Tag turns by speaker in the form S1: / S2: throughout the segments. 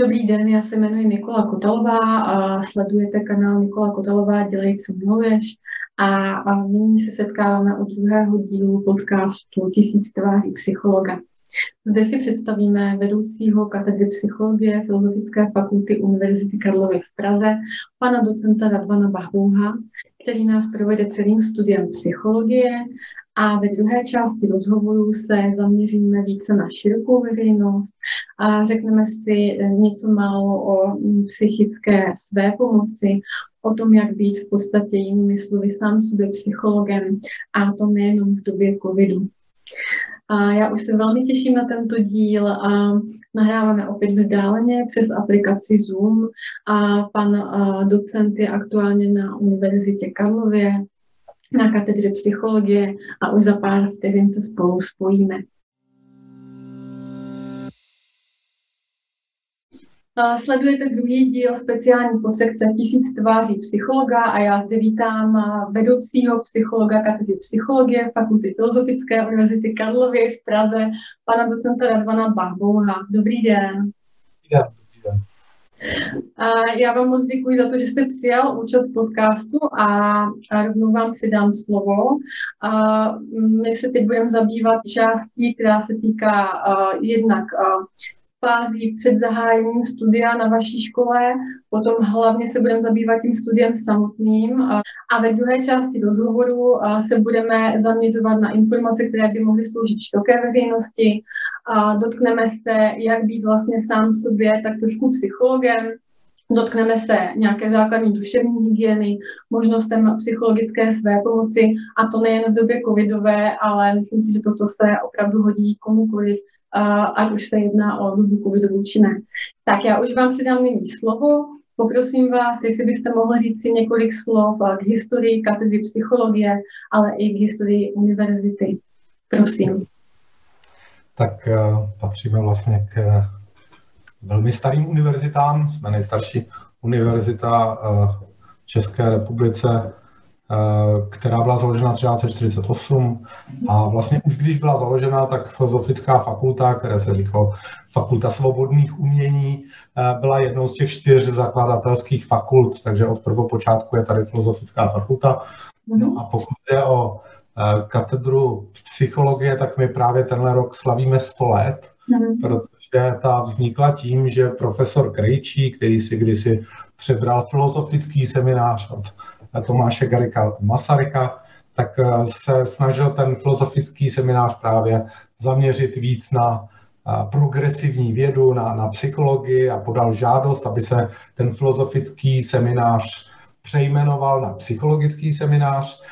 S1: Dobrý den, já se jmenuji Nikola Kotalová a sledujete kanál Nikola Kotalová Dělej, co miluješ. A, a nyní se setkáváme u druhého dílu podcastu Tisíc tváří psychologa. Zde si představíme vedoucího katedry psychologie Filozofické fakulty Univerzity Karlovy v Praze, pana docenta Radvana Bahouha, který nás provede celým studiem psychologie a ve druhé části rozhovoru se zaměříme více na širokou veřejnost a řekneme si něco málo o psychické své pomoci, o tom, jak být v podstatě jinými slovy sám sobě psychologem a to nejenom v době covidu. A já už se velmi těším na tento díl a nahráváme opět vzdáleně přes aplikaci Zoom a pan docent je aktuálně na Univerzitě Karlově na katedře psychologie a už za pár vteřin se spolu spojíme. Sledujete druhý díl speciální posekce Tisíc tváří psychologa a já zde vítám vedoucího psychologa katedry psychologie Fakulty Filozofické univerzity Karlovy v Praze, pana docenta Radvana Barbouha. Dobrý den.
S2: Dobrý den.
S1: Já vám moc děkuji za to, že jste přijal účast podcastu a rovnou vám přidám slovo. My se teď budeme zabývat částí, která se týká jednak fází před zahájením studia na vaší škole, potom hlavně se budeme zabývat tím studiem samotným a ve druhé části rozhovoru se budeme zaměřovat na informace, které by mohly sloužit široké veřejnosti. A dotkneme se, jak být vlastně sám sobě tak trošku psychologem, Dotkneme se nějaké základní duševní hygieny, možnostem psychologické své pomoci a to nejen v době covidové, ale myslím si, že toto se opravdu hodí komukoliv, ať už se jedná o dobu covidovou či ne. Tak já už vám předám nyní slovo. Poprosím vás, jestli byste mohli říct si několik slov k historii katedry psychologie, ale i k historii univerzity. Prosím.
S2: Tak uh, patříme vlastně k uh, velmi starým univerzitám. Jsme nejstarší univerzita uh, v České republice Eh, která byla založena 1348 a vlastně už když byla založena, tak Filozofická fakulta, které se říkalo Fakulta svobodných umění, eh, byla jednou z těch čtyř zakladatelských fakult, takže od prvopočátku je tady Filozofická fakulta. No a pokud jde o eh, katedru psychologie, tak my právě tenhle rok slavíme 100 let, mm. protože ta vznikla tím, že profesor Krejčí, který si kdysi přebral filozofický seminář od Tomáše Garika Masaryka, tak eh, se snažil ten filozofický seminář právě zaměřit víc na eh, progresivní vědu, na, na psychologii a podal žádost, aby se ten filozofický seminář přejmenoval na psychologický seminář,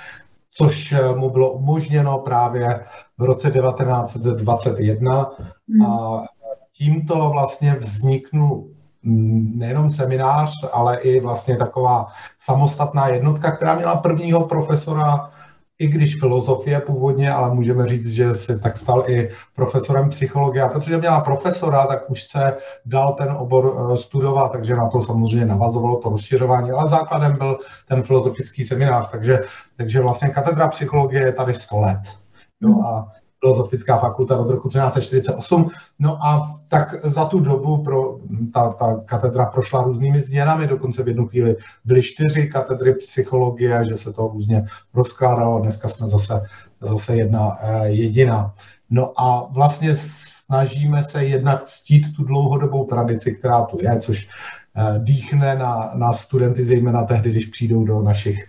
S2: což eh, mu bylo umožněno právě v roce 1921. Hmm. A tímto vlastně vzniknul nejenom seminář, ale i vlastně taková samostatná jednotka, která měla prvního profesora, i když filozofie původně, ale můžeme říct, že se tak stal i profesorem psychologie. A protože měla profesora, tak už se dal ten obor eh, studovat, takže na to samozřejmě navazovalo to rozšiřování, ale základem byl ten filozofický seminář, takže, takže vlastně katedra psychologie je tady 100 let. No a Filozofická fakulta od roku 1348. No a tak za tu dobu pro, ta, ta katedra prošla různými změnami, dokonce v jednu chvíli byly čtyři katedry psychologie, že se to různě rozkládalo, dneska jsme zase, zase jedna eh, jediná. No a vlastně snažíme se jednak ctít tu dlouhodobou tradici, která tu je, což eh, dýchne na, na studenty, zejména tehdy, když přijdou do našich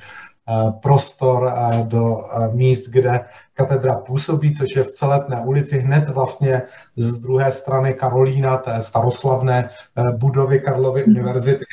S2: prostor eh, do eh, míst, kde katedra působí, což je v celetné ulici, hned vlastně z druhé strany Karolína, té staroslavné budovy Karlovy hmm. univerzity.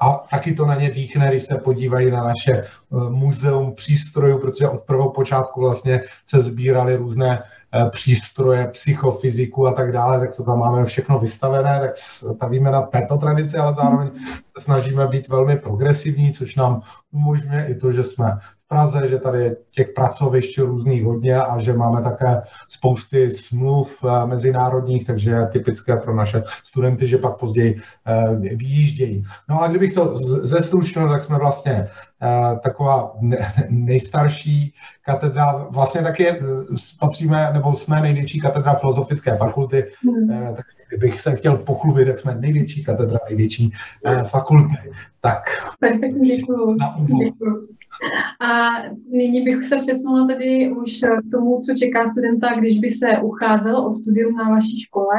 S2: A taky to na ně dýchne, když se podívají na naše muzeum přístrojů, protože od prvopočátku vlastně se sbíraly různé přístroje, psychofyziku a tak dále, tak to tam máme všechno vystavené, tak stavíme na této tradici, ale zároveň snažíme být velmi progresivní, což nám umožňuje i to, že jsme Praze, že tady je těch pracovišť různých hodně a že máme také spousty smluv eh, mezinárodních, takže je typické pro naše studenty, že pak později eh, vyjíždějí. No a kdybych to zestručnil, tak jsme vlastně eh, taková nejstarší katedra, vlastně taky patříme, nebo jsme největší katedra filozofické fakulty, hmm. tak kdybych se chtěl pochlubit, jak jsme největší katedra, největší fakulty, tak...
S1: Perfektně, děkuju. děkuju. A nyní bych se přesunula tedy už k tomu, co čeká studenta, když by se ucházel o studium na vaší škole.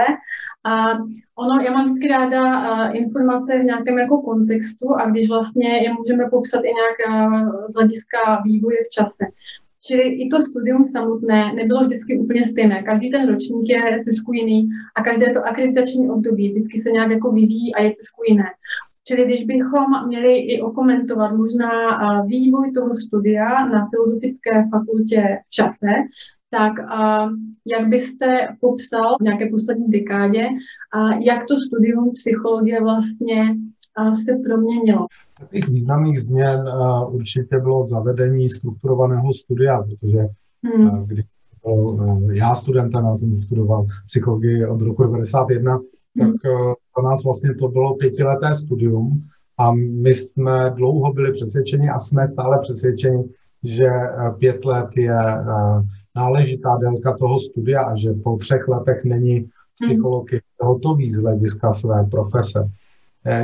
S1: A ono, já mám vždycky ráda informace v nějakém jako kontextu a když vlastně je můžeme popsat i nějak z hlediska vývoje v čase. Čili i to studium samotné nebylo vždycky úplně stejné. Každý ten ročník je trošku jiný a každé to akreditační období vždycky se nějak jako vyvíjí a je trošku jiné. Čili když bychom měli i okomentovat možná vývoj toho studia na Filozofické fakultě v čase, tak jak byste popsal v nějaké poslední dekádě, jak to studium psychologie vlastně se proměnilo?
S2: Takových významných změn určitě bylo zavedení strukturovaného studia, protože hmm. když já studentem, já jsem studoval psychologii od roku 1991, tak hmm. pro nás vlastně to bylo pětileté studium a my jsme dlouho byli přesvědčeni a jsme stále přesvědčeni, že pět let je náležitá délka toho studia a že po třech letech není psycholog hotový z hlediska své profese.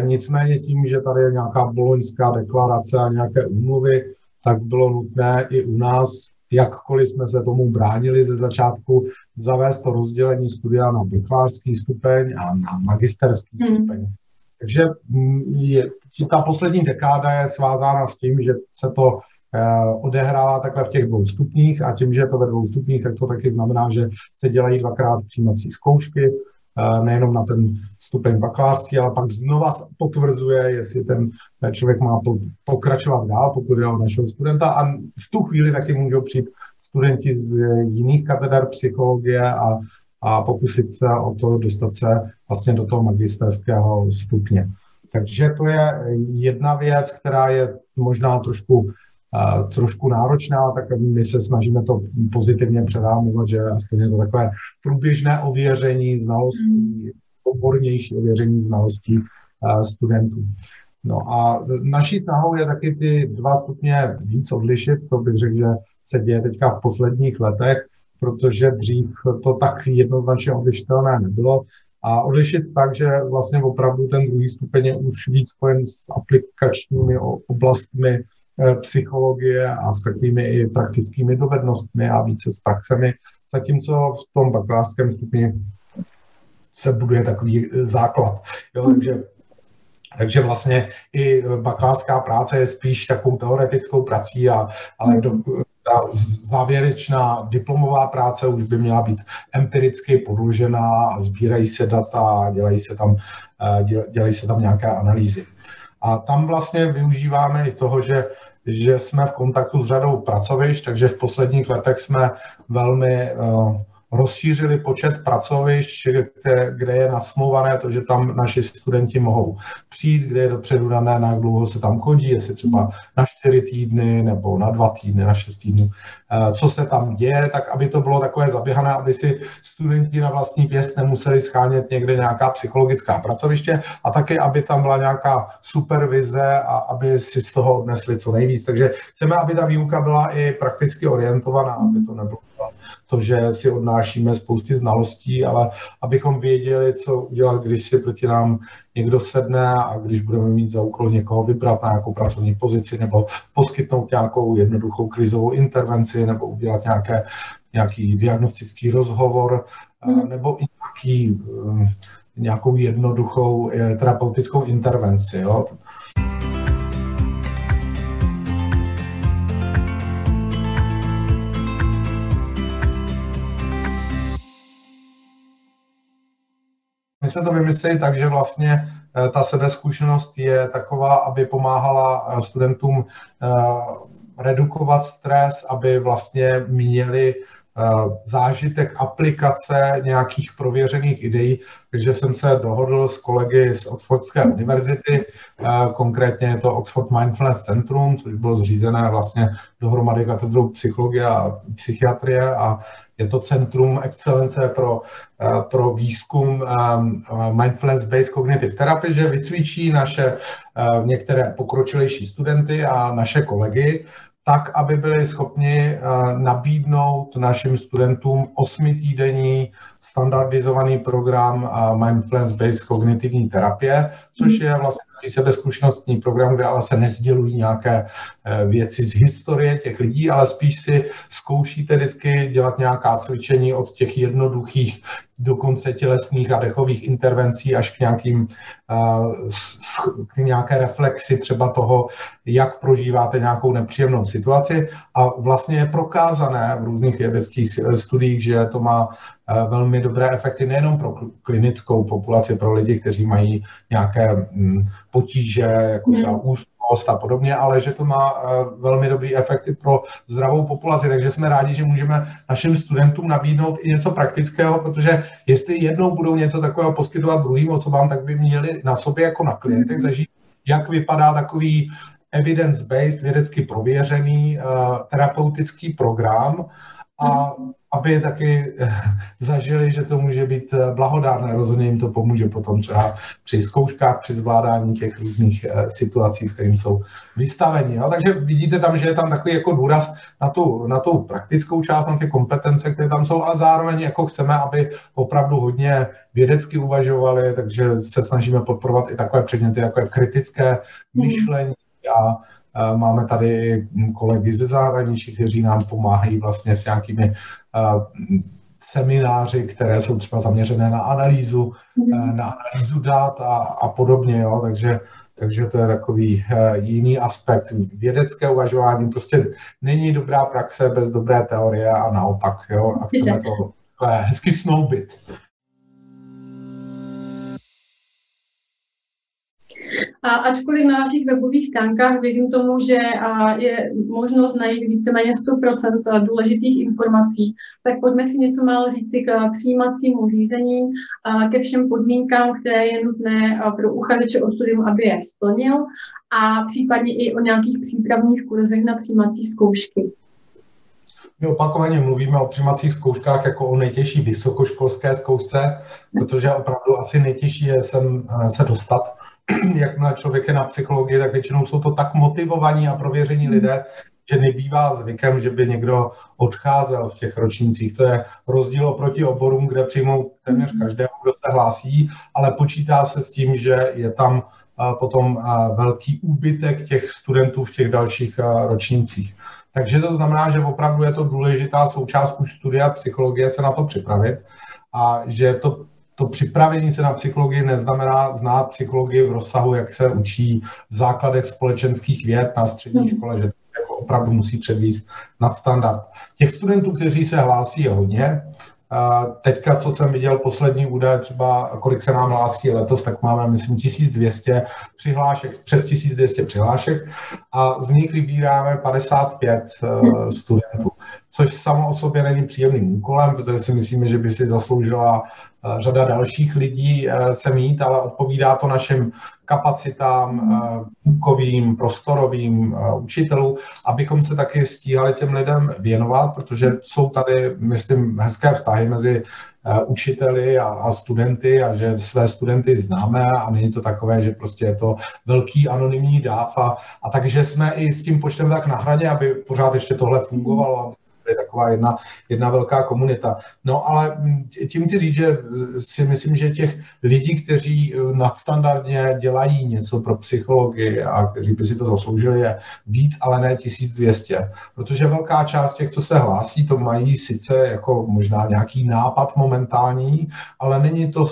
S2: Nicméně tím, že tady je nějaká boloňská deklarace a nějaké úmluvy, tak bylo nutné i u nás, jakkoliv jsme se tomu bránili ze začátku, zavést to rozdělení studia na bakalářský stupeň a na magisterský hmm. stupeň. Takže mm, je, ta poslední dekáda je svázána s tím, že se to Eh, odehrává takhle v těch dvou stupních a tím, že je to ve dvou stupních, tak to taky znamená, že se dělají dvakrát přijímací zkoušky, nejenom na ten stupeň bakalářský, ale pak znova potvrzuje, jestli ten člověk má pokračovat dál, pokud je o našeho studenta a v tu chvíli taky můžou přijít studenti z jiných katedr psychologie a, a pokusit se o to dostat se vlastně do toho magisterského stupně. Takže to je jedna věc, která je možná trošku trošku náročná, tak my se snažíme to pozitivně předámovat, že aspoň je to takové průběžné ověření znalostí, odbornější ověření znalostí studentů. No a naší snahou je taky ty dva stupně víc odlišit, to bych řekl, že se děje teďka v posledních letech, protože dřív to tak jednoznačně odlišitelné nebylo. A odlišit tak, že vlastně opravdu ten druhý stupeň je už víc spojen s aplikačními oblastmi, Eh, psychologie a s takovými i praktickými dovednostmi a více s praxemi, zatímco v tom bakalářském stupni se buduje takový eh, základ. Jo, hmm. takže takže vlastně i bakalářská práce je spíš takovou teoretickou prací, a, ale do, ta závěrečná diplomová práce už by měla být empiricky podložená a sbírají se data, dělají se tam, eh, dělají se tam nějaké analýzy. A tam vlastně využíváme i toho, že že jsme v kontaktu s řadou pracovišť, takže v posledních letech jsme velmi uh, rozšířili počet pracovišť, kde, kde je nasmluvané to, že tam naši studenti mohou přijít, kde je dopředu dané, na jak dlouho se tam chodí, jestli třeba na čtyři týdny nebo na dva týdny, na šest týdnů, eh, co se tam děje, tak aby to bylo takové zaběhané, aby si studenti na vlastní pěst nemuseli schánět někde nějaká psychologická pracoviště a taky, aby tam byla nějaká supervize a aby si z toho odnesli co nejvíc. Takže chceme, aby ta výuka byla i prakticky orientovaná, aby to nebylo to, že si odnášíme spousty znalostí, ale abychom věděli, co udělat, když si proti nám někdo sedne a když budeme mít za úkol někoho vybrat na nějakou pracovní pozici nebo poskytnout nějakou jednoduchou krizovou intervenci nebo udělat nějaké, nějaký diagnostický rozhovor mm. nebo i nějaký, eh, nějakou jednoduchou eh, terapeutickou intervenci. Jo? Jsme to vymysleli tak, že vlastně eh, ta sebezkušenost je taková, aby pomáhala eh, studentům eh, redukovat stres, aby vlastně měli zážitek aplikace nějakých prověřených ideí. Takže jsem se dohodl s kolegy z Oxfordské univerzity, konkrétně je to Oxford Mindfulness Centrum, což bylo zřízené vlastně dohromady katedrou psychologie a psychiatrie a je to Centrum excelence pro, eh, pro výzkum ehm, Mindfulness-Based Cognitive Therapy, že vycvičí naše eh, některé pokročilejší studenty a naše kolegy tak, aby byli schopni nabídnout našim studentům osmitýdenní standardizovaný program Mindfulness-Based kognitivní terapie, což je vlastně sebezkušnostní program, kde ale se nezdělují nějaké eh, věci z historie těch lidí, ale spíš si zkoušíte vždycky dělat nějaká cvičení od těch jednoduchých dokonce tělesných a dechových intervencí až k, nějakým, eh, k nějaké reflexi třeba toho, jak prožíváte nějakou nepříjemnou situaci. A vlastně je prokázané v různých vědeckých studiích, že to má eh, velmi dobré efekty nejenom pro klinickou populaci, pro lidi, kteří mají nějaké mm, potíže, jako třeba hmm. Úst, a podobně, ale že to má eh, velmi dobrý efekty pro zdravou populaci. Takže jsme rádi, že můžeme našim studentům nabídnout i něco praktického, protože jestli jednou budou něco takového poskytovat druhým osobám, tak by měli na sobě jako na klientech hmm. zažít, jak vypadá takový evidence-based, vědecky prověřený uh, terapeutický program a aby taky eh, zažili, že to může být eh, blahodárné. Rozhodně jim to pomůže potom třeba při zkouškách, při zvládání těch různých eh, situací, v kterým jsou vystaveni. Jo? Takže vidíte tam, že je tam takový jako důraz na tu, na tu praktickou část, na ty kompetence, které tam jsou, ale zároveň jako chceme, aby opravdu hodně vědecky uvažovali, takže se snažíme podporovat i takové předměty, jako je kritické hmm. myšlení a Máme tady kolegy ze zahraničí, kteří nám pomáhají vlastně s nějakými semináři, které jsou třeba zaměřené na analýzu, mm. na analýzu dat a, a podobně, jo, takže takže to je takový jiný aspekt. Vědecké uvažování prostě není dobrá praxe bez dobré teorie a naopak, jo, a chceme to hezky snoubit.
S1: A ačkoliv na vašich webových stránkách věřím tomu, že je možnost najít víceméně 100% důležitých informací, tak pojďme si něco málo říct k přijímacímu řízení, ke všem podmínkám, které je nutné pro uchazeče o studium, aby je splnil a případně i o nějakých přípravných kurzech na přijímací zkoušky.
S2: My opakovaně mluvíme o přijímacích zkouškách jako o nejtěžší vysokoškolské zkoušce, protože opravdu asi nejtěžší je sem se dostat jakmile člověk je na psychologii, tak většinou jsou to tak motivovaní a prověření hmm. lidé, že nebývá zvykem, že by někdo odcházel v těch ročnících. To je rozdíl oproti oborům, kde přijmou téměř hmm. každého, kdo se hlásí, ale počítá se s tím, že je tam potom velký úbytek těch studentů v těch dalších ročnících. Takže to znamená, že opravdu je to důležitá součást už studia psychologie se na to připravit a že to to připravení se na psychologii neznamená znát psychologii v rozsahu, jak se učí v základech společenských věd na střední hmm. škole, že to jako opravdu musí předvíst nadstandard. Těch studentů, kteří se hlásí, je hodně. Teďka, co jsem viděl poslední údaje, třeba kolik se nám hlásí letos, tak máme, myslím, 1200 přihlášek, přes 1200 přihlášek a z nich vybíráme 55 hmm. studentů což samo o sobě není příjemným úkolem, protože si myslíme, že by si zasloužila eh, řada dalších lidí eh, se mít, ale odpovídá to našim kapacitám, eh, prostorovým učitelů, abychom se taky stíhali těm lidem věnovat, protože jsou tady, myslím, hezké vztahy mezi učiteli a, studenty a že své studenty známe a není to takové, že prostě je to velký anonymní dáv a, a takže jsme i s tím počtem tak na hraně, aby pořád ještě tohle fungovalo, taková jedna, jedna velká komunita. No ale tím chci říct, že si myslím, že těch lidí, kteří eh, nadstandardně dělají něco pro psychologii a kteří by si to zasloužili, je víc, ale ne 1200. Protože velká část těch, co se hlásí, to mají sice jako možná nějaký nápad momentální, ale není to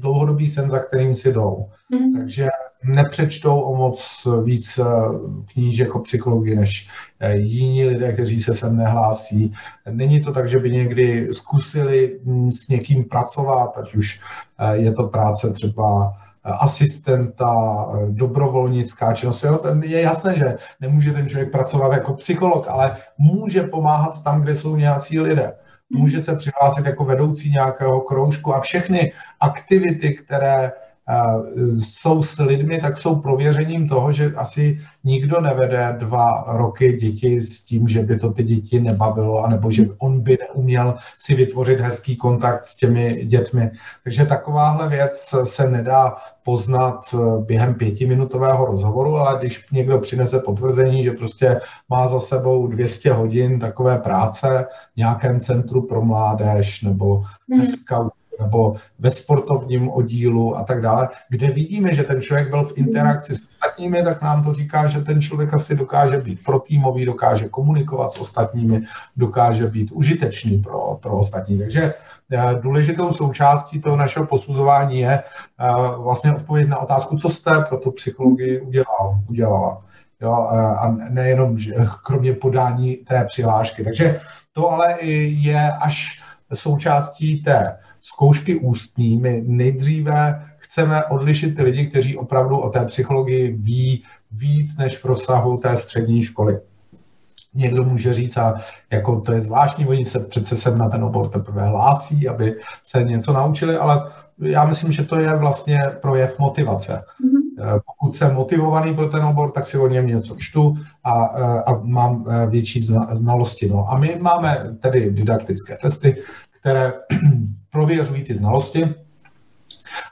S2: dlouhodobý sen, za kterým si jdou. Mm-hmm. Takže nepřečtou o moc víc eh, knížek o psychologii než eh, jiní lidé, kteří se sem nehlásí. Není to tak, že by někdy zkusili hm, s někým pracovat, ať už eh, je to práce třeba asistenta, dobrovolnická činnost. Jo, je jasné, že nemůže ten člověk pracovat jako psycholog, ale může pomáhat tam, kde jsou nějací lidé. Může se přihlásit jako vedoucí nějakého kroužku a všechny aktivity, které jsou s lidmi, tak jsou prověřením toho, že asi nikdo nevede dva roky děti s tím, že by to ty děti nebavilo, anebo že on by neuměl si vytvořit hezký kontakt s těmi dětmi. Takže takováhle věc se nedá poznat eh, během pětiminutového rozhovoru, ale když někdo přinese potvrzení, že prostě má za sebou 200 hodin takové práce v nějakém centru pro mládež nebo dneska hmm nebo ve sportovním oddílu a tak dále, kde vidíme, že ten člověk byl v interakci s ostatními, tak nám to říká, že ten člověk asi dokáže být protýmový, dokáže komunikovat s ostatními, dokáže být užitečný pro, pro ostatní. Takže eh, důležitou součástí toho našeho posuzování je eh, vlastně odpověď na otázku, co jste pro tu psychologii udělal, udělala. Jo, a nejenom že, kromě podání té přihlášky. Takže to ale je až součástí té zkoušky ústní. My nejdříve chceme odlišit ty lidi, kteří opravdu o té psychologii ví víc než v rozsahu té střední školy. Někdo může říct, a jako to je zvláštní, oni se přece sem na ten obor teprve hlásí, aby se něco naučili, ale já myslím, že to je vlastně projev motivace. Mm-hmm. Pokud jsem motivovaný pro ten obor, tak si o něm něco čtu a, a mám eh, větší znalosti. No. A my máme tedy didaktické testy, které prověřují ty znalosti.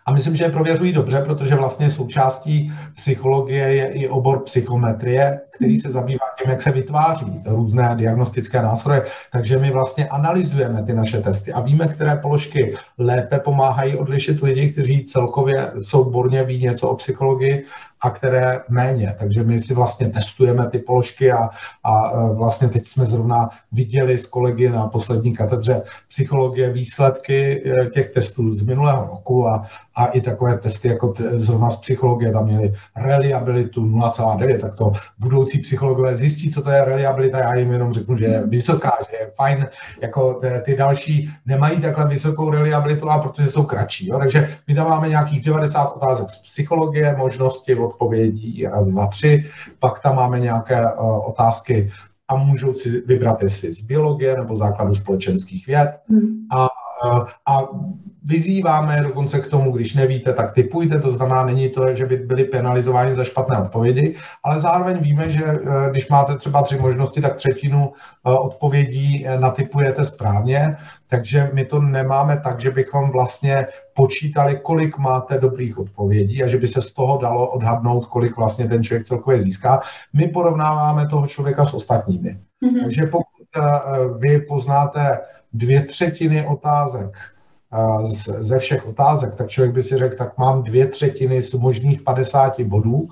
S2: A myslím, že je prověřují dobře, protože vlastně součástí psychologie je i obor psychometrie, který se zabývá tím, jak se vytváří různé diagnostické nástroje. Takže my vlastně analyzujeme ty naše testy a víme, které položky lépe pomáhají odlišit lidi, kteří celkově souborně ví něco o psychologii a které méně. Takže my si vlastně testujeme ty položky a, a e, vlastně teď jsme zrovna viděli s kolegy na poslední katedře psychologie výsledky e, těch testů z minulého roku a, a i takové testy jako t, zrovna z psychologie tam měli reliabilitu 0,9, tak to budoucí psychologové zjistí, co to je reliabilita, já jim jenom řeknu, že je vysoká, že je fajn, jako ty další nemají takhle vysokou reliabilitu, a protože jsou kratší. Jo? Takže my tam máme nějakých 90 otázek z psychologie, možnosti odpovědí raz, dva, tři, pak tam máme nějaké uh, otázky a můžou si vybrat jestli z biologie nebo základu společenských věd. Hmm. A, a vyzýváme dokonce k tomu, když nevíte, tak typujte, to znamená, není to, že by byli penalizováni za špatné odpovědi, ale zároveň víme, že eh, když máte třeba tři možnosti, tak třetinu eh, odpovědí eh, natypujete správně, takže my to nemáme tak, že bychom vlastně počítali, kolik máte dobrých odpovědí a že by se z toho dalo odhadnout, kolik vlastně ten člověk celkově získá. My porovnáváme toho člověka s ostatními. Mm-hmm. Takže pokud vy poznáte dvě třetiny otázek ze všech otázek, tak člověk by si řekl, tak mám dvě třetiny z možných 50 bodů,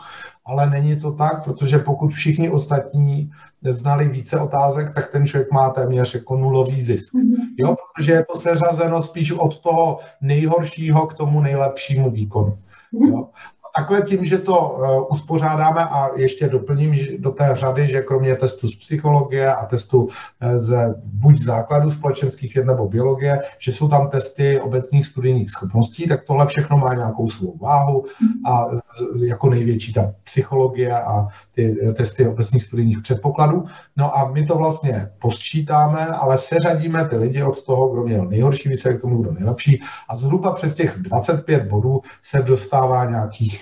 S2: ale není to tak, protože pokud všichni ostatní znali více otázek, tak ten člověk má téměř jako nulový zisk. Mhm. Jo, protože je to seřazeno spíš od toho nejhoršího k tomu nejlepšímu výkonu. Mhm. Jo takhle tím, že to eh, uspořádáme a ještě doplním do té řady, že kromě testu z psychologie a testu eh, ze buď základu společenských věd nebo biologie, že jsou tam testy obecných studijních schopností, tak tohle všechno má nějakou svou váhu a eh, jako největší ta psychologie a ty testy obecných studijních předpokladů. No a my to vlastně posčítáme, ale seřadíme ty lidi od toho, kdo měl nejhorší výsledek, k tomu, kdo nejlepší a zhruba přes těch 25 bodů se dostává nějakých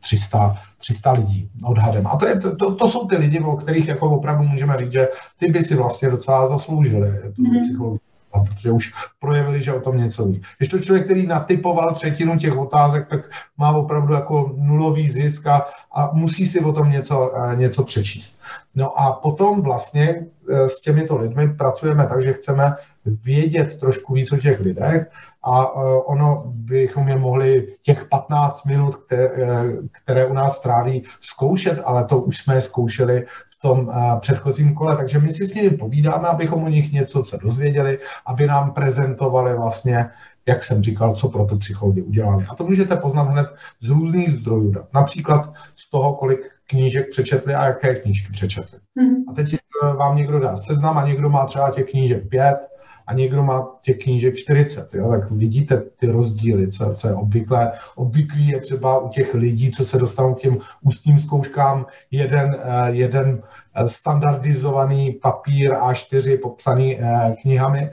S2: 300, 300 lidí odhadem. A to, je, to, to jsou ty lidi, o kterých jako opravdu můžeme říct, že ty by si vlastně docela zasloužili tu mm-hmm. psychologii protože už projevili, že o tom něco ví. Když to člověk, který natypoval třetinu těch otázek, tak má opravdu jako nulový zisk a, a musí si o tom něco, eh, něco přečíst. No a potom vlastně eh, s těmito lidmi pracujeme tak, že chceme vědět trošku víc o těch lidech a e, ono bychom je mohli těch 15 minut, které, které u nás tráví, zkoušet, ale to už jsme zkoušeli v tom e, předchozím kole, takže my si s nimi povídáme, abychom o nich něco se dozvěděli, aby nám prezentovali vlastně, jak jsem říkal, co pro tu psychologii udělali. A to můžete poznat hned z různých zdrojů dat. Například z toho, kolik knížek přečetli a jaké knížky přečetli. Mm-hmm. A teď e, vám někdo dá seznam a někdo má třeba těch knížek pět, a někdo má těch knížek 40, jo, tak vidíte ty rozdíly, co, co je obvyklé. Obvyklý je třeba u těch lidí, co se dostanou k těm ústním zkouškám, jeden, eh, jeden eh, standardizovaný papír A4 popsaný eh, knihami,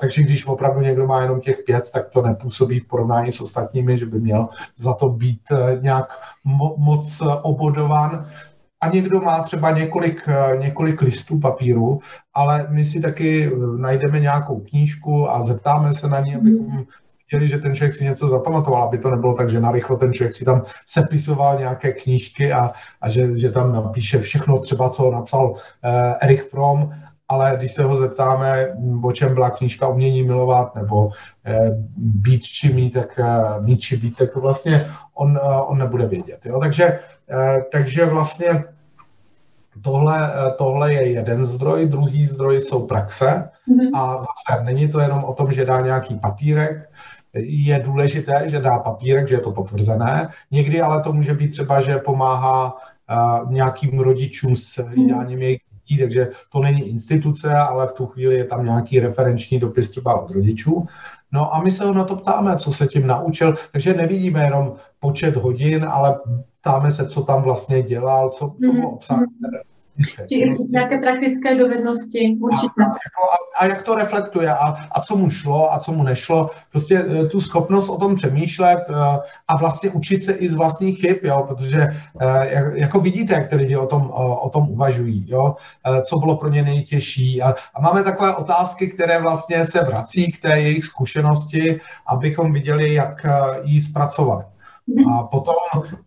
S2: takže když opravdu někdo má jenom těch pět, tak to nepůsobí v porovnání s ostatními, že by měl za to být nějak mo- moc obodován a někdo má třeba několik, eh, několik listů papíru, ale my si taky eh, najdeme nějakou knížku a zeptáme se na ní, abychom viděli, že ten člověk si něco zapamatoval, aby to nebylo tak, že narychlo ten člověk si tam sepisoval nějaké knížky a, a že, že tam napíše všechno třeba, co napsal eh, Erich Fromm, ale když se ho zeptáme, o čem byla knížka Umění milovat, nebo eh, být či mít, tak eh, mít či být, tak vlastně on, eh, on nebude vědět. Jo? Takže, takže vlastně Tohle, eh, tohle je jeden zdroj, druhý zdroj jsou praxe mm-hmm. a zase není to jenom o tom, že dá nějaký papírek, je důležité, že dá papírek, že je to potvrzené. Někdy ale to může být třeba, že pomáhá uh, nějakým rodičům s mhm. hlídáním mm. jejich dětí, takže to není instituce, ale v tu chvíli je tam nějaký referenční dopis třeba od rodičů. No a my se ho na to ptáme, co se tím naučil, takže nevidíme jenom počet hodin, ale ptáme se, co tam vlastně dělal, co, co bylo mhm. obsahem
S1: Nějaké praktické dovednosti, určitě. A,
S2: a, a jak to reflektuje a, a co mu šlo a co mu nešlo. Prostě e, tu schopnost o tom přemýšlet e, a vlastně učit se i z vlastních chyb, jo, protože e, jako vidíte, jak ty lidi o tom, o tom uvažují, jo, co bylo pro ně nejtěžší. A, a máme takové otázky, které vlastně se vrací k té jejich zkušenosti, abychom viděli, jak ji zpracovat. A potom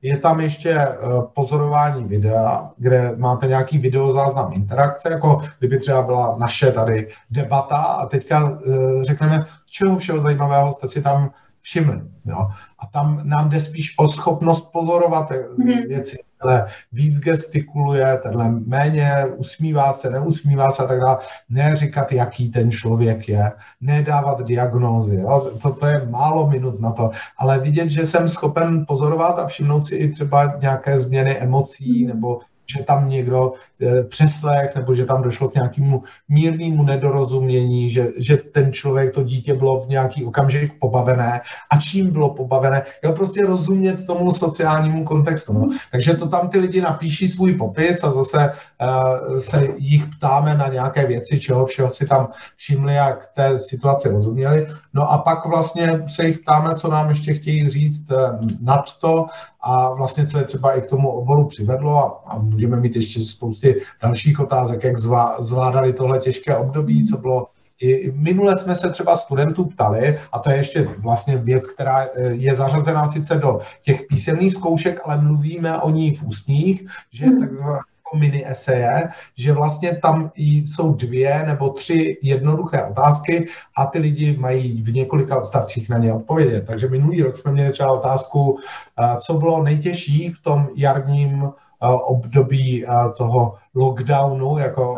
S2: je tam ještě eh, pozorování videa, kde máte nějaký videozáznam interakce, jako kdyby třeba byla naše tady debata a teďka eh, řekneme, čeho všeho zajímavého jste si tam všimli. Jo? A tam nám jde spíš o schopnost pozorovat mm. věci. Tenhle víc gestikuluje, tenhle méně usmívá se, neusmívá se a tak dále. Ne říkat, jaký ten člověk je, nedávat diagnózy. Jo? To, to je málo minut na to. Ale vidět, že jsem schopen pozorovat a všimnout si i třeba nějaké změny emocí mm. nebo že tam někdo eh, přeslech, nebo že tam došlo k nějakému mírnému nedorozumění, že, že ten člověk, to dítě bylo v nějaký okamžik pobavené a čím bylo pobavené, jo, prostě rozumět tomu sociálnímu kontextu. No. Takže to tam ty lidi napíší svůj popis a zase uh, se jich ptáme na nějaké věci, čeho všeho si tam všimli, jak té situaci rozuměli. No a pak vlastně se jich ptáme, co nám ještě chtějí říct uh, nad to a vlastně co je třeba i k tomu oboru přivedlo a, a můžeme mít ještě spousty dalších otázek, jak zvládali tohle těžké období, co bylo i minule jsme se třeba studentů ptali, a to je ještě vlastně věc, která e, je zařazená sice do těch písemných zkoušek, ale mluvíme o ní v ústních, že hmm. takzvané mini eseje, že vlastně tam jsou dvě nebo tři jednoduché otázky a ty lidi mají v několika odstavcích na ně odpovědět. Takže minulý rok jsme měli třeba otázku, eh, co bylo nejtěžší v tom jarním eh, období eh, toho lockdownu, jako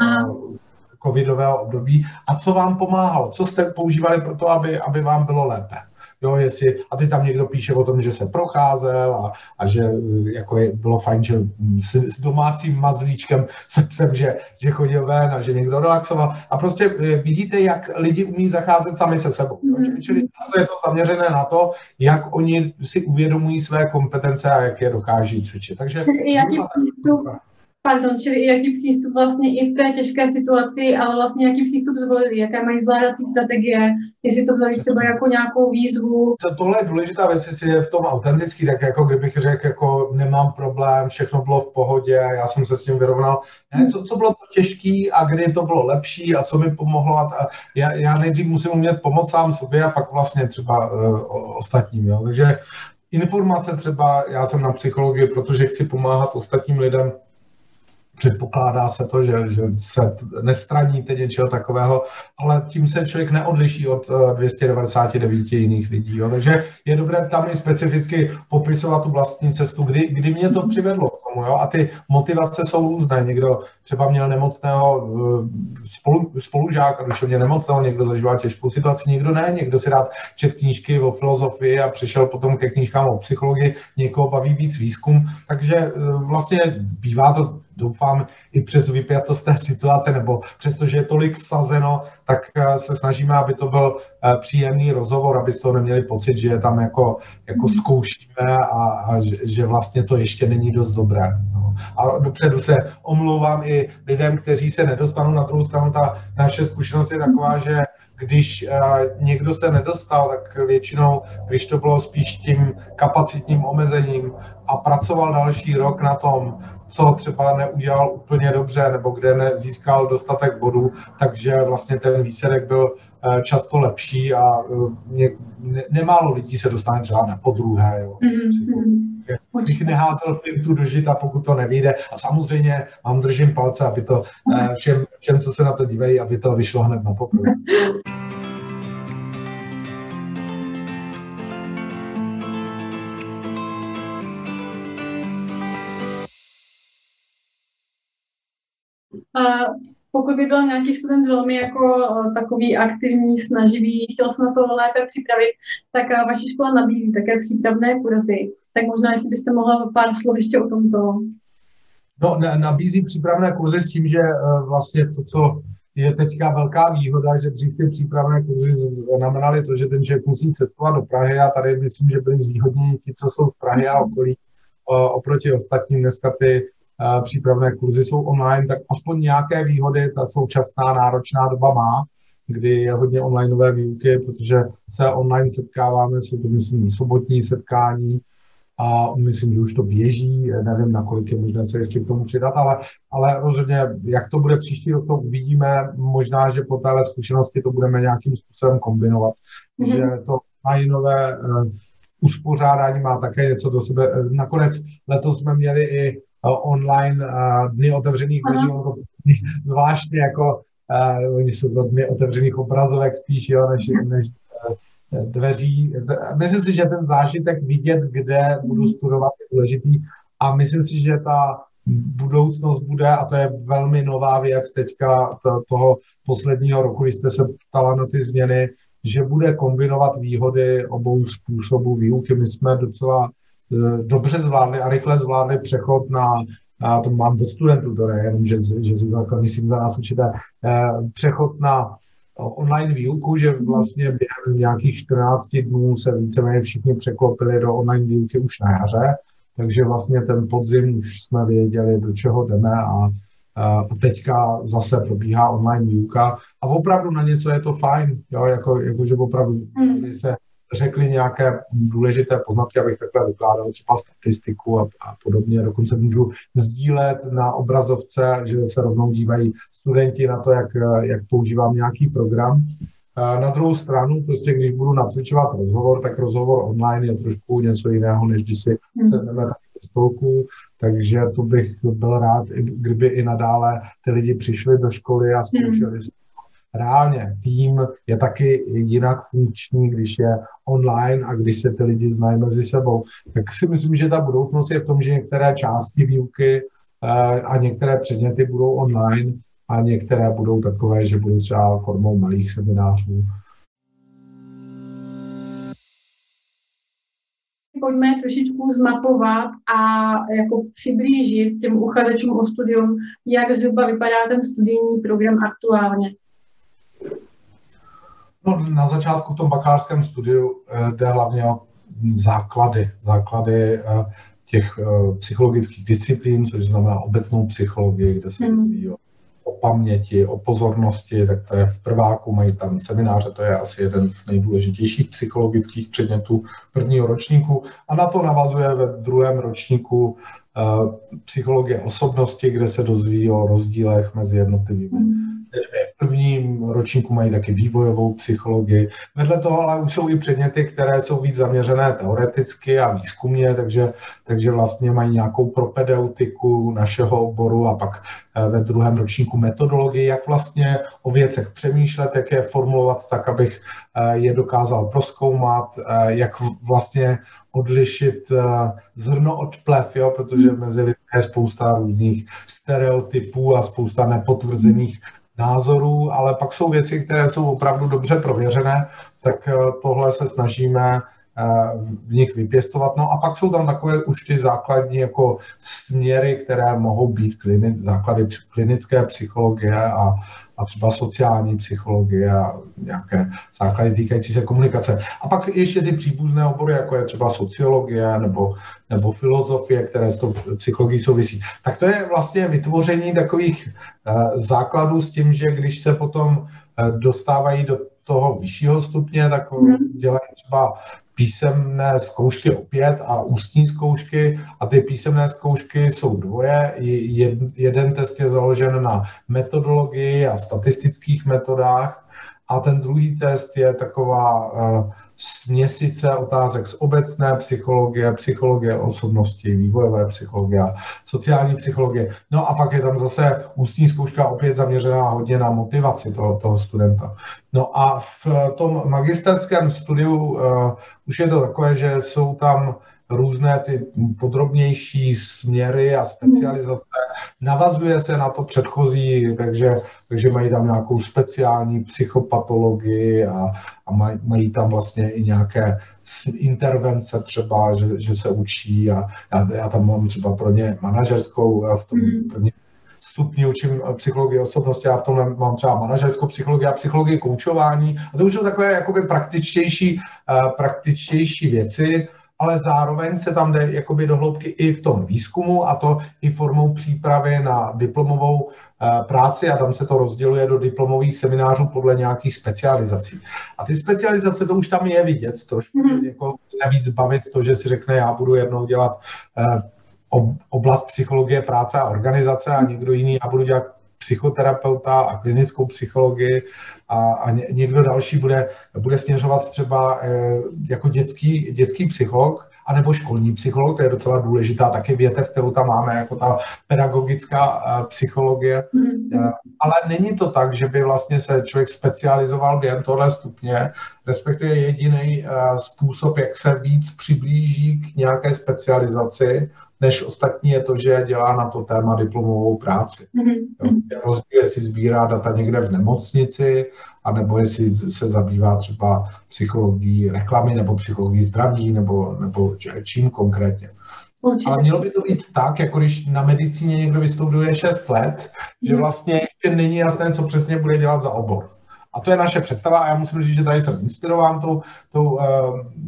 S2: covidového období a co vám pomáhalo, co jste používali pro to, aby, aby vám bylo lépe jo, jestli, a ty tam někdo píše o tom, že se procházel a, a že jako je, bylo fajn, že s, s domácím mazlíčkem se psem, že, že chodil ven a že někdo relaxoval. A prostě eh, vidíte, jak lidi umí zacházet sami se sebou. Jo? Mm-hmm. Čili to je to zaměřené na to, jak oni si uvědomují své kompetence a jak je dokáží cvičit. Takže
S1: přístup, Pardon, čili jaký přístup vlastně i v té těžké situaci, ale vlastně jaký přístup zvolili, jaké mají zvládací strategie, jestli to vzali třeba jako nějakou výzvu.
S2: To, tohle je důležitá věc, jestli je v tom autentický, tak jako kdybych řekl, jako nemám problém, všechno bylo v pohodě, já jsem se s tím vyrovnal. Ne, co, co bylo to těžký a kdy to bylo lepší a co mi pomohlo. A já, já nejdřív musím umět pomoct sám sobě a pak vlastně třeba uh, ostatním. Jo. Takže informace třeba, já jsem na psychologii, protože chci pomáhat ostatním lidem, předpokládá se to, že, že se nestraníte něčeho takového, ale tím se člověk neodliší od 299 eh, jiných lidí. Jo. Takže je dobré tam i specificky popisovat tu vlastní cestu, kdy, kdy mě to přivedlo k tomu. Jo. A ty motivace jsou různé. Někdo třeba měl nemocného eh, spolu, spolužáka, mě nemocného, někdo zažíval těžkou situaci, někdo ne, někdo si rád čet knížky o filozofii a přišel potom ke knížkám o psychologii, někoho baví víc výzkum. Takže eh, vlastně bývá to doufám i přes vypjatost té situace, nebo přestože je tolik vsazeno, tak eh, se snažíme, aby to byl eh, příjemný rozhovor, aby z toho neměli pocit, že je tam jako, jako zkoušíme a, a že, že vlastně to ještě není dost dobré. No. A dopředu se omlouvám i lidem, kteří se nedostanou na druhou stranu. Ta naše zkušenost je taková, že když někdo se nedostal, tak většinou, když to bylo spíš tím kapacitním omezením a pracoval další rok na tom, co třeba neudělal úplně dobře nebo kde nezískal dostatek bodů, takže vlastně ten výsledek byl eh, často lepší a mě, ne, nemálo lidí se dostane třeba na podruhé. Jo. Mm-hmm. Bych neházel flintu do žita, pokud to nevyjde. A samozřejmě mám držím palce, aby to eh, všem, všem, co se na to dívají, aby to vyšlo hned na poprvé.
S1: pokud by byl nějaký student velmi jako takový aktivní, snaživý, chtěl se na to lépe připravit, tak vaše škola nabízí také přípravné kurzy. Tak možná, jestli byste mohla pár slov ještě o tomto.
S2: No, nabízí přípravné kurzy s tím, že e, vlastně to, co je teďka velká výhoda, že dřív ty přípravné kurzy znamenaly to, že ten člověk musí cestovat do Prahy a tady myslím, že byli zvýhodněni ti, co jsou v Prahy a okolí oproti ostatním. Dneska ty přípravné kurzy jsou online, tak aspoň nějaké výhody ta současná náročná doba má, kdy je hodně onlineové výuky, protože se online setkáváme, jsou to myslím sobotní setkání a myslím, že už to běží, nevím, nakolik je možné se ještě k tomu přidat, ale, ale rozhodně, jak to bude příští rok, to uvidíme, možná, že po téhle zkušenosti to budeme nějakým způsobem kombinovat, mm-hmm. že to onlineové uh, uspořádání má také něco do sebe. Nakonec letos jsme měli i online dny otevřených dveří, zvláštně jako oni jsou to dny otevřených obrazovek spíš, jo, než, než uh, dveří. Myslím si, že ten zážitek vidět, kde budu studovat, je důležitý a myslím si, že ta budoucnost bude, a to je velmi nová věc teďka to, toho posledního roku, když jste se ptala na ty změny, že bude kombinovat výhody obou způsobů výuky. My jsme docela dobře zvládli a rychle zvládli přechod na, a to mám od studentů, to ne jenom, že, že jsou to myslím za nás určité, eh, přechod na online výuku, že vlastně během nějakých 14 dnů se víceméně všichni překlopili do online výuky už na jaře, takže vlastně ten podzim už jsme věděli, do čeho jdeme a, a teďka zase probíhá online výuka a opravdu na něco je to fajn, jo, jako, jako že opravdu mm. se řekli nějaké důležité poznatky, abych takhle vykládal třeba statistiku a, a podobně. Dokonce můžu sdílet na obrazovce, že se rovnou dívají studenti na to, jak, jak používám nějaký program. Na druhou stranu, prostě když budu nacvičovat rozhovor, tak rozhovor online je trošku něco jiného, než když si hmm. sedneme na stolku, takže to bych byl rád, kdyby i nadále ty lidi přišli do školy a zkoušeli hmm reálně tým je taky jinak funkční, když je online a když se ty lidi znají mezi sebou. Tak si myslím, že ta budoucnost je v tom, že některé části výuky eh, a některé předměty budou online a některé budou takové, že budou třeba formou malých seminářů.
S1: Pojďme trošičku zmapovat a jako přiblížit těm uchazečům o studium, jak zhruba vypadá ten studijní program aktuálně.
S2: No, na začátku v tom bakalářském studiu eh, jde hlavně o základy, základy eh, těch eh, psychologických disciplín, což znamená obecnou psychologii, kde se rozvíjí o paměti, o pozornosti, tak to je v prváku, mají tam semináře, to je asi jeden z nejdůležitějších psychologických předmětů prvního ročníku. A na to navazuje ve druhém ročníku psychologie osobnosti, kde se dozví o rozdílech mezi jednotlivými hmm v prvním ročníku mají taky vývojovou psychologii. Vedle toho ale už jsou i předměty, které jsou víc zaměřené teoreticky a výzkumně, takže, takže vlastně mají nějakou propedeutiku našeho oboru a pak eh, ve druhém ročníku metodologii, jak vlastně o věcech přemýšlet, jak je formulovat tak, abych eh, je dokázal proskoumat, eh, jak vlastně odlišit zrno od plev, jo, protože mezi lidmi je spousta různých stereotypů a spousta nepotvrzených názorů, ale pak jsou věci, které jsou opravdu dobře prověřené, tak eh, tohle se snažíme v nich vypěstovat. No a pak jsou tam takové už ty základní jako směry, které mohou být klini, základy klinické psychologie a, a třeba sociální psychologie a nějaké základy týkající se komunikace. A pak ještě ty příbuzné obory, jako je třeba sociologie nebo, nebo filozofie, které s tou psychologií souvisí. Tak to je vlastně vytvoření takových uh, základů s tím, že když se potom uh, dostávají do toho vyššího stupně, tak mm. dělají třeba písemné zkoušky opět a ústní zkoušky a ty písemné zkoušky jsou dvoje. Jeden test je založen na metodologii a statistických metodách a ten druhý test je taková uh, směsice otázek z obecné psychologie, psychologie osobnosti, vývojové psychologie, sociální psychologie. No a pak je tam zase ústní zkouška opět zaměřená hodně na motivaci toho, toho studenta. No a v tom magisterském studiu uh, už je to takové, že jsou tam různé ty podrobnější směry a specializace. Navazuje se na to předchozí, takže, takže mají tam nějakou speciální psychopatologii a, a maj, mají tam vlastně i nějaké intervence třeba, že, že se učí a já, já tam mám třeba pro ně manažerskou v tom mhm. prvním stupni učím psychologii osobnosti, já v tom mám třeba manažerskou psychologii a psychologii koučování. A to už jsou takové jakoby praktičtější, uh, praktičtější věci ale zároveň se tam jde jakoby do hloubky i v tom výzkumu a to i formou přípravy na diplomovou eh, práci a tam se to rozděluje do diplomových seminářů podle nějakých specializací. A ty specializace, to už tam je vidět trošku, mm-hmm. jako navíc bavit to, že si řekne, já budu jednou dělat eh, oblast psychologie práce a organizace a někdo jiný, já budu dělat psychoterapeuta a klinickou psychologii a, a někdo další bude, bude směřovat třeba e, jako dětský, dětský psycholog, anebo školní psycholog, to je docela důležitá taky větev, kterou tam máme, jako ta pedagogická e, psychologie. Mm-hmm. Ale není to tak, že by vlastně se člověk specializoval během tohle stupně, respektive jediný způsob, jak se víc přiblíží k nějaké specializaci, než ostatní je to, že dělá na to téma diplomovou práci. Mm-hmm. rozdíl, jestli sbírá data někde v nemocnici, anebo jestli se zabývá třeba psychologií reklamy, nebo psychologií zdraví, nebo, nebo čím konkrétně. Určitě. Ale mělo by to být tak, jako když na medicíně někdo vystuduje 6 let, že mhm. vlastně ještě není jasné, co přesně bude dělat za obor. A to je naše představa a já musím říct, že tady jsem inspirován tou, tou uh,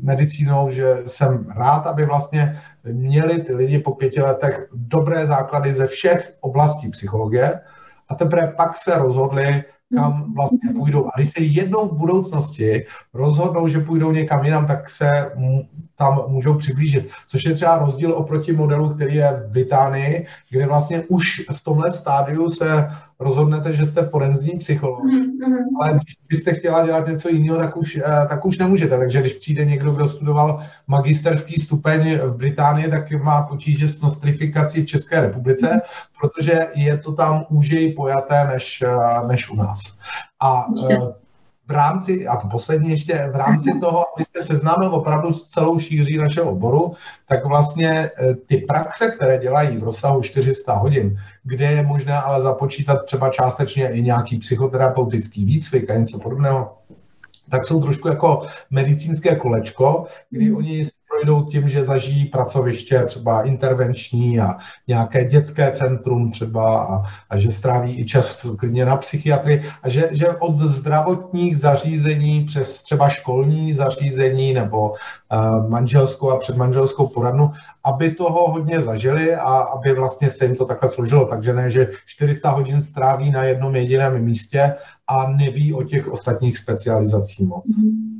S2: medicínou, že jsem rád, aby vlastně měli ty lidi po pěti letech dobré základy ze všech oblastí psychologie a teprve pak se rozhodli, kam vlastně půjdou. A když se jednou v budoucnosti rozhodnou, že půjdou někam jinam, tak se tam můžou přiblížit. Což je třeba rozdíl oproti modelu, který je v Británii, kde vlastně už v tomhle stádiu se rozhodnete, že jste forenzní psycholog, mm-hmm. ale když byste chtěla dělat něco jiného, tak už, eh, tak už nemůžete. Takže když přijde někdo, kdo studoval magisterský stupeň v Británii, tak má potíže s nostrifikací v České republice, mm-hmm. protože je to tam úžej pojaté než, eh, než u nás. A v rámci, a to poslední ještě, v rámci mhm. toho, abyste seznámil opravdu s celou šíří našeho oboru, tak vlastně e, ty praxe, které dělají v rozsahu 400 hodin, kde je možné ale započítat třeba částečně i nějaký psychoterapeutický výcvik a něco podobného, tak jsou trošku jako medicínské kolečko, kdy mhm. oni projdou tím, že zažijí pracoviště třeba intervenční a nějaké dětské centrum třeba a, a že stráví i čas klidně na psychiatrii a že, že od zdravotních zařízení přes třeba školní zařízení nebo uh, manželskou a předmanželskou poradnu, aby toho hodně zažili a aby vlastně se jim to takhle složilo. Takže ne, že 400 hodin stráví na jednom jediném místě a neví o těch ostatních specializacích moc. Mm-hmm.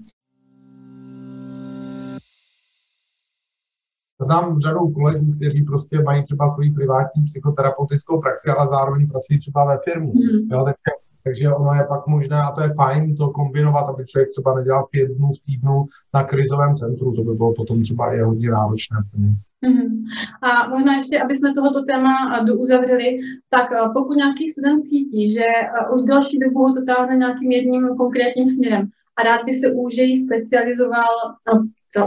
S2: Znám řadu kolegů, kteří prostě mají třeba svoji privátní psychoterapeutickou praxi, ale zároveň pracují třeba ve firmu. Mm. Jo, takže, takže ono je pak možné, a to je fajn, to kombinovat, aby člověk třeba nedělal pět dnů v týdnu na krizovém centru, to by bylo potom třeba i hodně náročné.
S1: Mm-hmm. A možná ještě, aby jsme tohoto téma douzavřeli, tak pokud nějaký student cítí, že už další dobu ho to táhne nějakým jedním konkrétním směrem a rád by se úžeji specializoval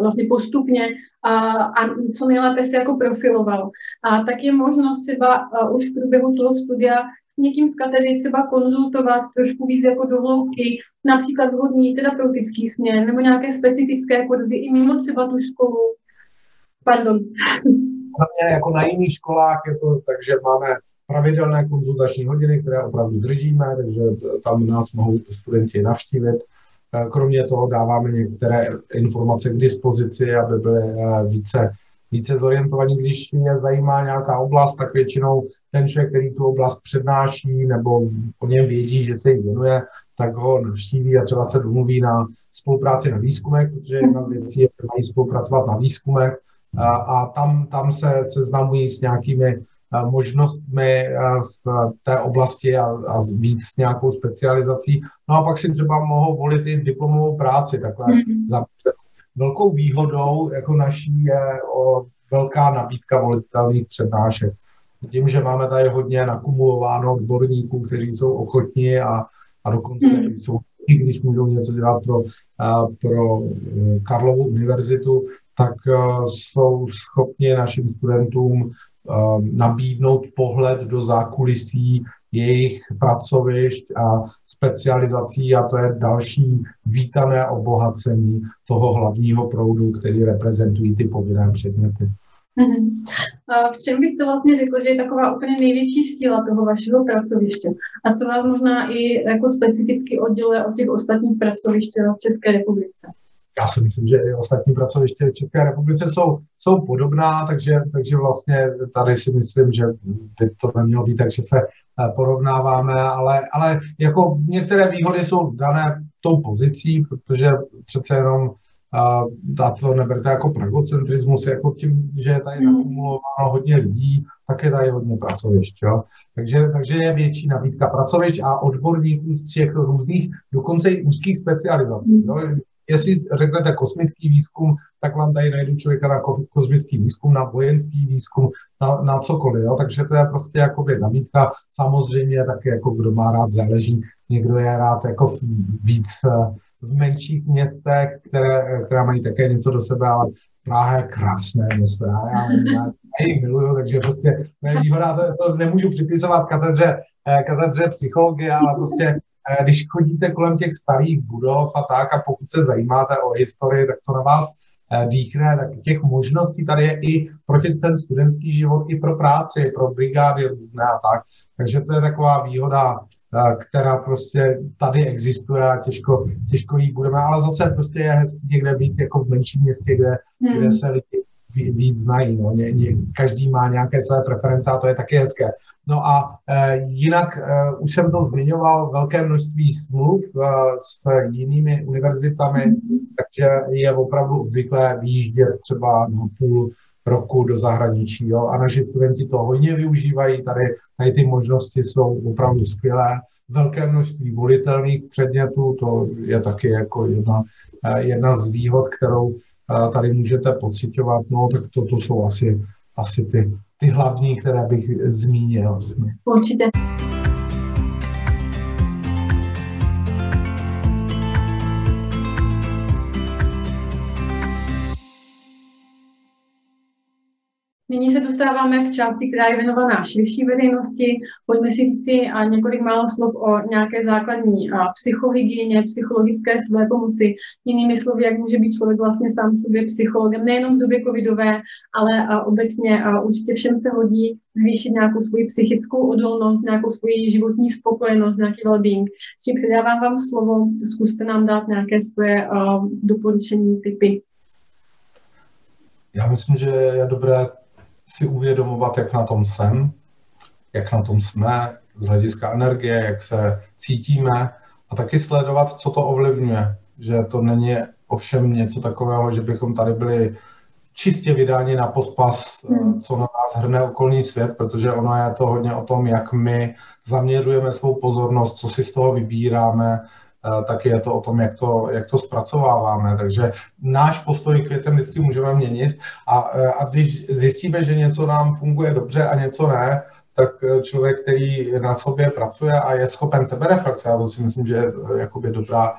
S1: vlastně postupně a, a co nejlépe se jako profiloval. A tak je možnost třeba už v průběhu toho studia s někým z katedry třeba konzultovat trošku víc jako dohloubky, například vhodný terapeutický směr nebo nějaké specifické kurzy i mimo třeba tu školu. Pardon.
S2: Hlavně jako na jiných školách to tak, že máme pravidelné konzultační hodiny, které opravdu držíme, takže tam nás mohou studenti navštívit Kromě toho dáváme některé informace k dispozici, aby byly eh, více, více zorientovaní. Když mě zajímá nějaká oblast, tak většinou ten člověk, který tu oblast přednáší nebo o něm vědí, že se jí věnuje, tak ho navštíví a třeba se domluví na spolupráci na výzkumech, protože jedna z věcí je, že mají spolupracovat na výzkumech a, a tam, tam se seznamují s nějakými možnostmi v té oblasti a, a víc s nějakou specializací. No a pak si třeba mohou volit i diplomovou práci, takhle mm. za velkou výhodou jako naší je o velká nabídka volitelných přednášek. Tím, že máme tady hodně nakumulováno odborníků, kteří jsou ochotní a, a dokonce mm. jsou i když můžou něco dělat pro, pro e, Karlovu univerzitu, tak e, jsou schopni našim studentům nabídnout pohled do zákulisí jejich pracovišť a specializací a to je další vítané obohacení toho hlavního proudu, který reprezentují ty povinné předměty.
S1: Mm-hmm. A v čem byste vlastně řekl, že je taková úplně největší síla toho vašeho pracoviště? A co vás možná i jako specificky odděluje od těch ostatních pracovišť v České republice?
S2: Já si myslím, že i ostatní pracoviště v České republice jsou, jsou podobná, takže, takže vlastně tady si myslím, že by to nemělo být tak, že se eh, porovnáváme, ale, ale jako některé výhody jsou dané tou pozicí, protože přece jenom a, a to neberte jako pragocentrismus, jako tím, že je tady hmm. nakumulováno hodně lidí, tak je tady hodně pracovišť. Jo? Takže, takže je větší nabídka pracovišť a odborníků z těch různých, dokonce i úzkých specializací. Jo? Jestli řeknete kosmický výzkum, tak vám tady najdu člověka na kosmický výzkum, na vojenský výzkum, na, na cokoliv. Jo? Takže to je prostě jakoby nabídka. Samozřejmě taky jako kdo má rád záleží, někdo je rád jako víc v menších městech, které, které mají také něco do sebe, ale Praha je krásné město, já, já, já, ji miluju, takže prostě moje výhoda, to, to nemůžu připisovat katedře, eh, katedře psychologie, ale prostě eh, když chodíte kolem těch starých budov a tak a pokud se zajímáte o historii, tak to na vás eh, dýchne, tak těch možností tady je i pro ten studentský život, i pro práci, pro brigády různé a tak. Takže to je taková výhoda, eh, která prostě tady existuje a těžko, těžko jí budeme, ale zase prostě je hezký někde být jako v menším městě, kde, hmm. kde se lidi víc znají. No. Ně, ně, každý má nějaké své preference a to je taky hezké. No a e, jinak e, už jsem to zmiňoval, velké množství smluv e, s jinými univerzitami, mm. takže je opravdu obvyklé výjíždět třeba na půl roku do zahraničí. Jo? A naši studenti to hodně využívají, tady, tady ty možnosti jsou opravdu skvělé. Velké množství volitelných předmětů, to je taky jako jedna, jedna z výhod, kterou tady můžete pocitovat, no tak to, to jsou asi, asi ty, ty hlavní, které bych zmínil.
S1: Určitě. Nyní se dostáváme k části, která je věnovaná širší veřejnosti. Pojďme si říci několik málo slov o nějaké základní psychohygieně, psychologické své pomoci. Jinými slovy, jak může být člověk vlastně sám sobě psychologem, nejenom v době covidové, ale obecně určitě všem se hodí zvýšit nějakou svoji psychickou odolnost, nějakou svoji životní spokojenost, nějaký well-being. Čím předávám vám slovo, zkuste nám dát nějaké svoje doporučení, typy.
S2: Já myslím, že je dobré si uvědomovat, jak na tom jsem, jak na tom jsme, z hlediska energie, jak se cítíme a taky sledovat, co to ovlivňuje. Že to není ovšem něco takového, že bychom tady byli čistě vydáni na pospas, hmm. co na nás hrne okolní svět, protože ono je to hodně o tom, jak my zaměřujeme svou pozornost, co si z toho vybíráme, Eh, tak je to o tom, jak to, jak to zpracováváme. Takže náš postoj k věcem vždycky můžeme měnit a, eh, a když zjistíme, že něco nám funguje dobře a něco ne, tak eh, člověk, který na sobě pracuje a je schopen sebereflexe, já to si myslím, že je jakoby dobrá,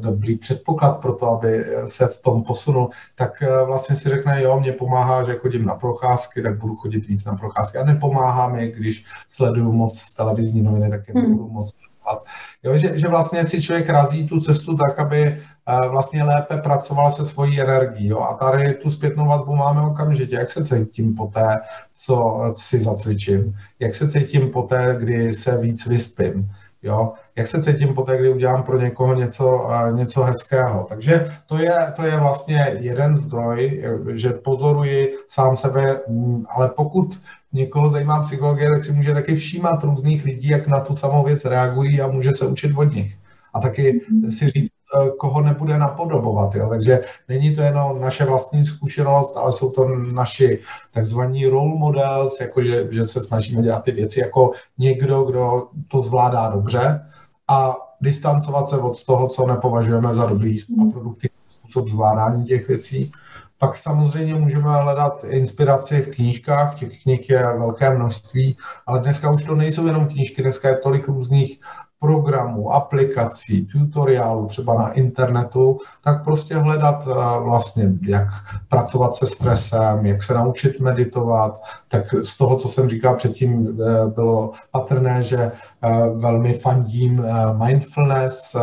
S2: dobrý předpoklad pro to, aby se v tom posunul, tak vlastně si řekne, jo, mě pomáhá, že chodím na procházky, tak budu chodit víc na procházky. A nepomáhá mi, když sleduju moc televizní noviny, tak je hmm. nebudu moc dělat. Jo, že, že vlastně si člověk razí tu cestu tak, aby eh, vlastně lépe pracoval se svojí energií. A tady tu zpětnou vazbu máme okamžitě. Jak se cítím po té, co si zacvičím? Jak se cítím po té, kdy se víc vyspím? Jo? Jak se cítím po té, kdy udělám pro někoho něco, eh, něco hezkého. Takže to je, to je vlastně jeden zdroj, že pozoruji sám sebe, mm, ale pokud někoho zajímá psychologie, tak si může taky všímat různých lidí, jak na tu samou věc reagují a může se učit od nich. a taky mhm. si říct, eh, koho nebude napodobovat. Jo? Takže není to jenom naše vlastní zkušenost, ale jsou to naši takzvaní role models, jakože že se snažíme dělat ty věci jako někdo, kdo to zvládá dobře a distancovat se od toho, co nepovažujeme za dobrý a mhm. produktivní způsob zvládání těch věcí. Pak samozřejmě můžeme hledat inspiraci v knížkách, těch knih je velké množství, ale dneska už to nejsou jenom knížky, dneska je tolik různých programů, aplikací, tutoriálů třeba na internetu, tak prostě hledat eh, vlastně, jak pracovat se stresem, jak se naučit meditovat. Tak z toho, co jsem říkal předtím, eh, bylo patrné, že eh, velmi fandím mindfulness,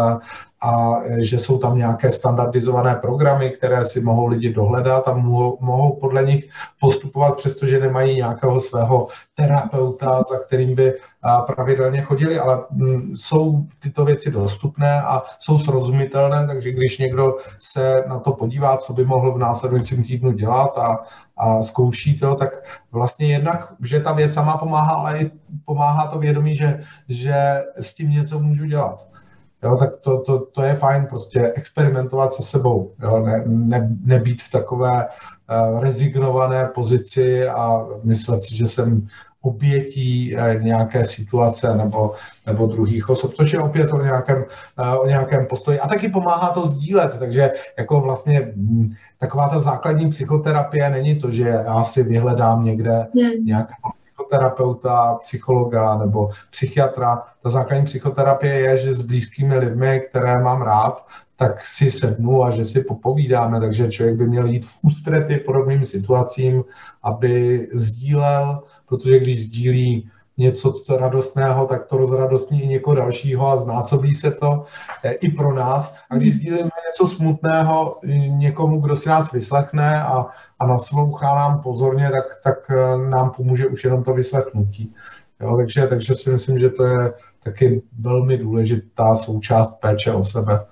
S2: a že jsou tam nějaké standardizované programy, které si mohou lidi dohledat a mohou, mohou podle nich postupovat, přestože nemají nějakého svého terapeuta, za kterým by pravidelně chodili, ale mm, jsou tyto věci dostupné a jsou srozumitelné, takže když někdo se na to podívá, co by mohl v následujícím týdnu dělat a, a zkouší to, tak vlastně jednak, že ta věc sama pomáhá, ale i pomáhá to vědomí, že, že s tím něco můžu dělat. Jo, tak to, to, to je fajn, prostě experimentovat se sebou, jo, ne, ne, nebýt v takové uh, rezignované pozici a myslet si, že jsem obětí uh, nějaké situace nebo, nebo druhých osob, což je opět o nějakém, uh, o nějakém postoji. A taky pomáhá to sdílet, takže jako vlastně m, taková ta základní psychoterapie není to, že já si vyhledám někde nějakého psychoterapeuta, psychologa nebo psychiatra. Ta základní psychoterapie je, že s blízkými lidmi, které mám rád, tak si sednu a že si popovídáme, takže člověk by měl jít v ústrety podobným situacím, aby sdílel, protože když sdílí něco co radostného, tak to rozradostní i někoho dalšího a znásobí se to eh, i pro nás. A když sdílíme něco smutného někomu, kdo si nás vyslechne a, a naslouchá nám pozorně, tak, tak eh, nám pomůže už jenom to vyslechnutí. Jo, takže, takže si myslím, že to je taky velmi důležitá součást péče o sebe.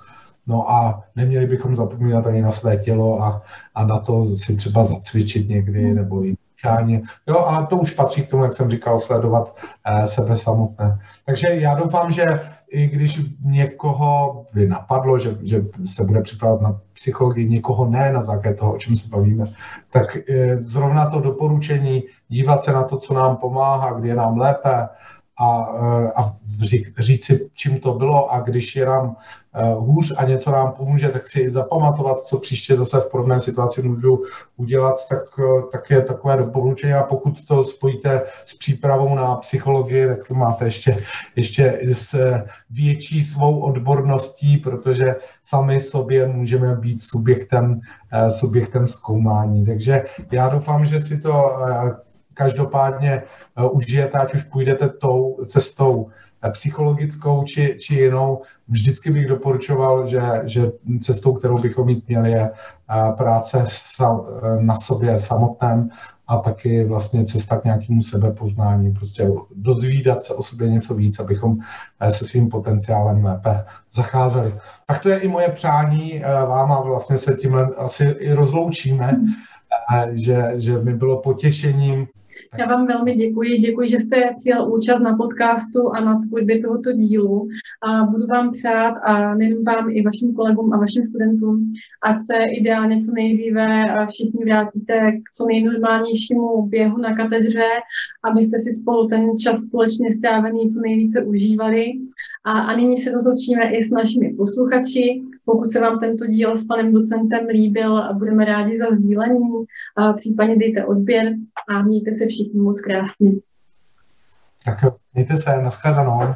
S2: No a neměli bychom zapomínat ani na své tělo a, a na to si třeba zacvičit někdy nebo jít dýchání. Jo, ale to už patří k tomu, jak jsem říkal, sledovat eh, sebe samotné. Takže já doufám, že i když někoho by napadlo, že, že se bude připravovat na psychologii, někoho ne na základě toho, o čem se bavíme, tak eh, zrovna to doporučení dívat se na to, co nám pomáhá, kdy je nám lépe, a, eh, a říct si, čím to bylo a když je nám eh, hůř a něco nám pomůže, tak si zapamatovat, co příště zase v podobné situaci můžu udělat, tak, eh, tak je takové doporučení a pokud to spojíte s přípravou na psychologii, tak to máte ještě, ještě s větší svou odborností, protože sami sobě můžeme být subjektem, subjektem zkoumání. Takže já doufám, že si to každopádně uh, užijete, ať už půjdete tou cestou eh, psychologickou či, či jinou. Vždycky bych doporučoval, že, že cestou, kterou bychom mít měli, je uh, práce na sobě samotném a taky vlastně cesta k nějakému sebepoznání, prostě dozvídat se o sobě něco víc, abychom se svým potenciálem lépe zacházeli. Tak to je i moje přání vám a vlastně se tímhle asi i rozloučíme, že, že mi bylo potěšením
S1: já vám velmi děkuji. Děkuji, že jste přijal účast na podcastu a na tvorbě tohoto dílu. A budu vám přát a nejen vám i vašim kolegům a vašim studentům, ať se ideálně co nejdříve všichni vrátíte k co nejnormálnějšímu běhu na katedře, abyste si spolu ten čas společně strávený co nejvíce užívali. A, a nyní se rozloučíme i s našimi posluchači. Pokud se vám tento díl s panem docentem líbil, budeme rádi za sdílení, a případně dejte odběr a mějte se všichni moc krásně.
S2: Tak mějte se, nashledanou.